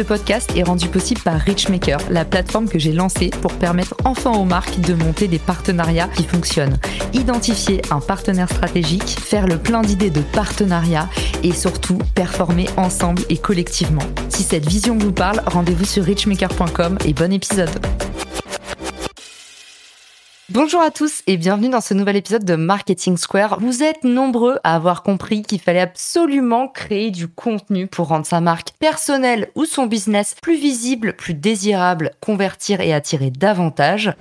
Ce podcast est rendu possible par Richmaker, la plateforme que j'ai lancée pour permettre enfin aux marques de monter des partenariats qui fonctionnent. Identifier un partenaire stratégique, faire le plein d'idées de partenariat et surtout performer ensemble et collectivement. Si cette vision vous parle, rendez-vous sur richmaker.com et bon épisode. Bonjour à tous et bienvenue dans ce nouvel épisode de Marketing Square. Vous êtes nombreux à avoir compris qu'il fallait absolument créer du contenu pour rendre sa marque personnelle ou son business plus visible, plus désirable, convertir et attirer davantage.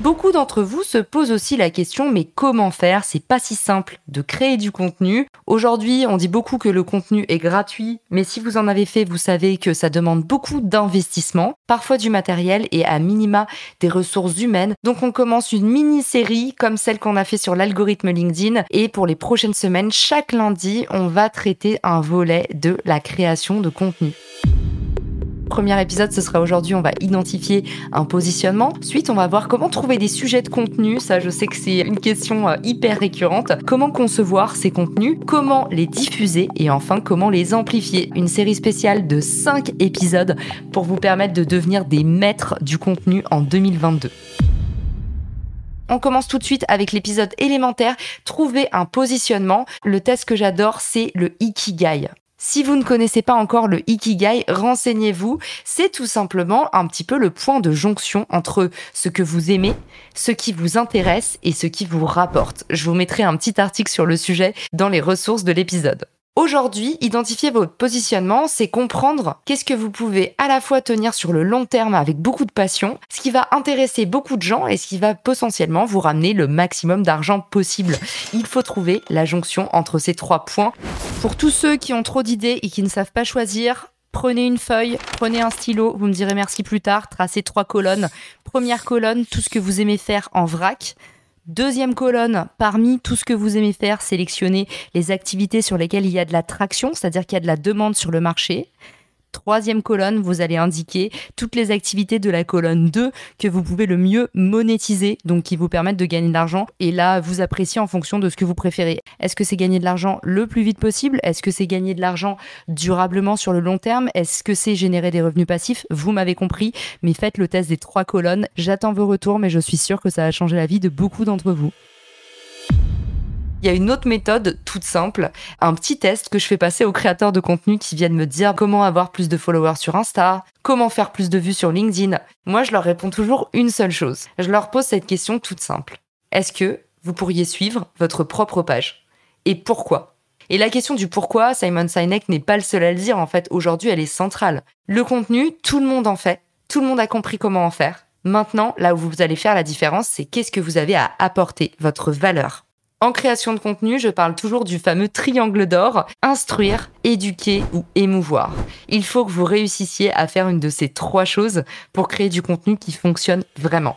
Beaucoup d'entre vous se posent aussi la question mais comment faire? C'est pas si simple de créer du contenu. Aujourd'hui, on dit beaucoup que le contenu est gratuit, mais si vous en avez fait, vous savez que ça demande beaucoup d'investissement, parfois du matériel et à minima des ressources humaines. Donc on commence une mini-série comme celle qu'on a fait sur l'algorithme LinkedIn et pour les prochaines semaines, chaque lundi, on va traiter un volet de la création de contenu. Premier épisode, ce sera aujourd'hui, on va identifier un positionnement. Ensuite, on va voir comment trouver des sujets de contenu. Ça, je sais que c'est une question euh, hyper récurrente. Comment concevoir ces contenus Comment les diffuser Et enfin, comment les amplifier Une série spéciale de 5 épisodes pour vous permettre de devenir des maîtres du contenu en 2022. On commence tout de suite avec l'épisode élémentaire, trouver un positionnement. Le test que j'adore, c'est le Ikigai. Si vous ne connaissez pas encore le Ikigai, renseignez-vous. C'est tout simplement un petit peu le point de jonction entre ce que vous aimez, ce qui vous intéresse et ce qui vous rapporte. Je vous mettrai un petit article sur le sujet dans les ressources de l'épisode. Aujourd'hui, identifier votre positionnement, c'est comprendre qu'est-ce que vous pouvez à la fois tenir sur le long terme avec beaucoup de passion, ce qui va intéresser beaucoup de gens et ce qui va potentiellement vous ramener le maximum d'argent possible. Il faut trouver la jonction entre ces trois points. Pour tous ceux qui ont trop d'idées et qui ne savent pas choisir, Prenez une feuille, prenez un stylo, vous me direz merci plus tard, tracez trois colonnes. Première colonne, tout ce que vous aimez faire en vrac. Deuxième colonne, parmi tout ce que vous aimez faire, sélectionnez les activités sur lesquelles il y a de la traction, c'est-à-dire qu'il y a de la demande sur le marché. Troisième colonne, vous allez indiquer toutes les activités de la colonne 2 que vous pouvez le mieux monétiser, donc qui vous permettent de gagner de l'argent. Et là, vous appréciez en fonction de ce que vous préférez. Est-ce que c'est gagner de l'argent le plus vite possible? Est-ce que c'est gagner de l'argent durablement sur le long terme? Est-ce que c'est générer des revenus passifs? Vous m'avez compris, mais faites le test des trois colonnes. J'attends vos retours, mais je suis sûre que ça va changer la vie de beaucoup d'entre vous. Il y a une autre méthode toute simple, un petit test que je fais passer aux créateurs de contenu qui viennent me dire comment avoir plus de followers sur Insta, comment faire plus de vues sur LinkedIn. Moi, je leur réponds toujours une seule chose. Je leur pose cette question toute simple. Est-ce que vous pourriez suivre votre propre page? Et pourquoi? Et la question du pourquoi, Simon Sinek n'est pas le seul à le dire, en fait, aujourd'hui, elle est centrale. Le contenu, tout le monde en fait, tout le monde a compris comment en faire. Maintenant, là où vous allez faire la différence, c'est qu'est-ce que vous avez à apporter, votre valeur. En création de contenu, je parle toujours du fameux triangle d'or, instruire, éduquer ou émouvoir. Il faut que vous réussissiez à faire une de ces trois choses pour créer du contenu qui fonctionne vraiment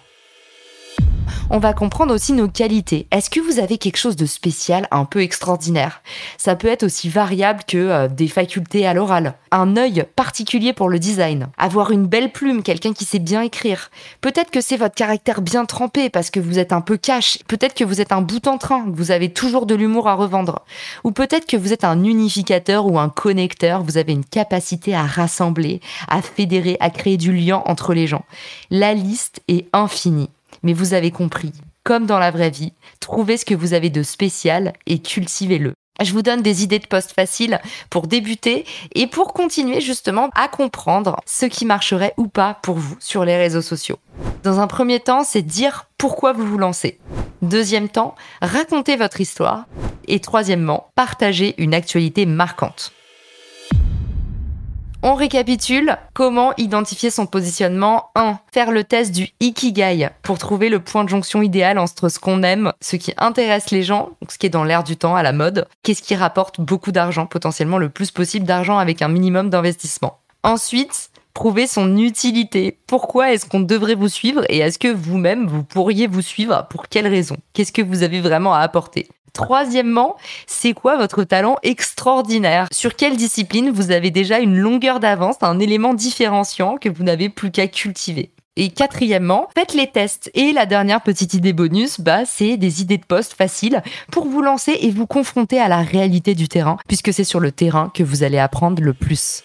on va comprendre aussi nos qualités. Est-ce que vous avez quelque chose de spécial, un peu extraordinaire? Ça peut être aussi variable que euh, des facultés à l'oral, un œil particulier pour le design, avoir une belle plume, quelqu'un qui sait bien écrire. Peut-être que c'est votre caractère bien trempé parce que vous êtes un peu cash. Peut-être que vous êtes un bout en train, vous avez toujours de l'humour à revendre. Ou peut-être que vous êtes un unificateur ou un connecteur, vous avez une capacité à rassembler, à fédérer, à créer du lien entre les gens. La liste est infinie. Mais vous avez compris, comme dans la vraie vie, trouvez ce que vous avez de spécial et cultivez-le. Je vous donne des idées de posts faciles pour débuter et pour continuer justement à comprendre ce qui marcherait ou pas pour vous sur les réseaux sociaux. Dans un premier temps, c'est dire pourquoi vous vous lancez. Deuxième temps, racontez votre histoire. Et troisièmement, partagez une actualité marquante. On récapitule. Comment identifier son positionnement? 1. Faire le test du Ikigai pour trouver le point de jonction idéal entre ce qu'on aime, ce qui intéresse les gens, ce qui est dans l'air du temps, à la mode, qu'est-ce qui rapporte beaucoup d'argent, potentiellement le plus possible d'argent avec un minimum d'investissement. Ensuite, prouver son utilité. Pourquoi est-ce qu'on devrait vous suivre et est-ce que vous-même, vous pourriez vous suivre? Pour quelles raisons Qu'est-ce que vous avez vraiment à apporter? Troisièmement, c'est quoi votre talent extraordinaire? Sur quelle discipline vous avez déjà une longueur d'avance, un élément différenciant que vous n'avez plus qu'à cultiver? Et quatrièmement, faites les tests. Et la dernière petite idée bonus, bah, c'est des idées de poste faciles pour vous lancer et vous confronter à la réalité du terrain, puisque c'est sur le terrain que vous allez apprendre le plus.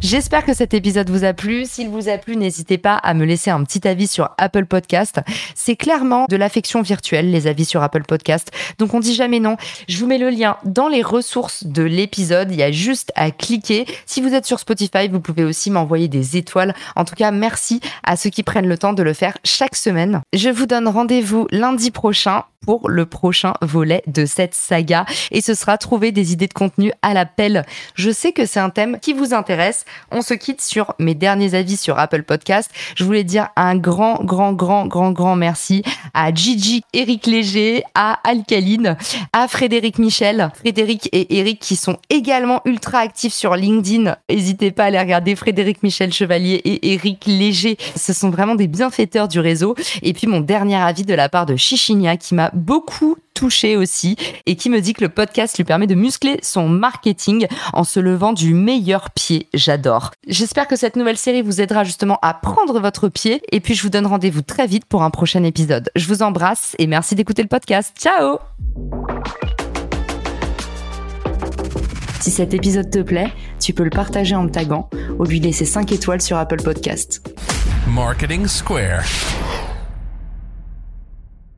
J'espère que cet épisode vous a plu. S'il vous a plu, n'hésitez pas à me laisser un petit avis sur Apple Podcast. C'est clairement de l'affection virtuelle, les avis sur Apple Podcast. Donc on dit jamais non. Je vous mets le lien dans les ressources de l'épisode. Il y a juste à cliquer. Si vous êtes sur Spotify, vous pouvez aussi m'envoyer des étoiles. En tout cas, merci à ceux qui prennent le temps de le faire chaque semaine. Je vous donne rendez-vous lundi prochain pour le prochain volet de cette saga et ce sera trouver des idées de contenu à l'appel. Je sais que c'est un thème qui vous intéresse. On se quitte sur mes derniers avis sur Apple Podcast. Je voulais dire un grand, grand, grand, grand, grand merci à Gigi, Eric Léger, à Alcaline, à Frédéric Michel, Frédéric et Eric qui sont également ultra actifs sur LinkedIn. N'hésitez pas à aller regarder Frédéric Michel Chevalier et Eric Léger. Ce sont vraiment des bienfaiteurs du réseau. Et puis mon dernier avis de la part de Chichinia qui m'a beaucoup touché aussi et qui me dit que le podcast lui permet de muscler son marketing en se levant du meilleur pied. J'adore. J'espère que cette nouvelle série vous aidera justement à prendre votre pied et puis je vous donne rendez-vous très vite pour un prochain épisode. Je vous embrasse et merci d'écouter le podcast. Ciao Si cet épisode te plaît, tu peux le partager en me taguant ou lui laisser 5 étoiles sur Apple Podcast. Marketing Square.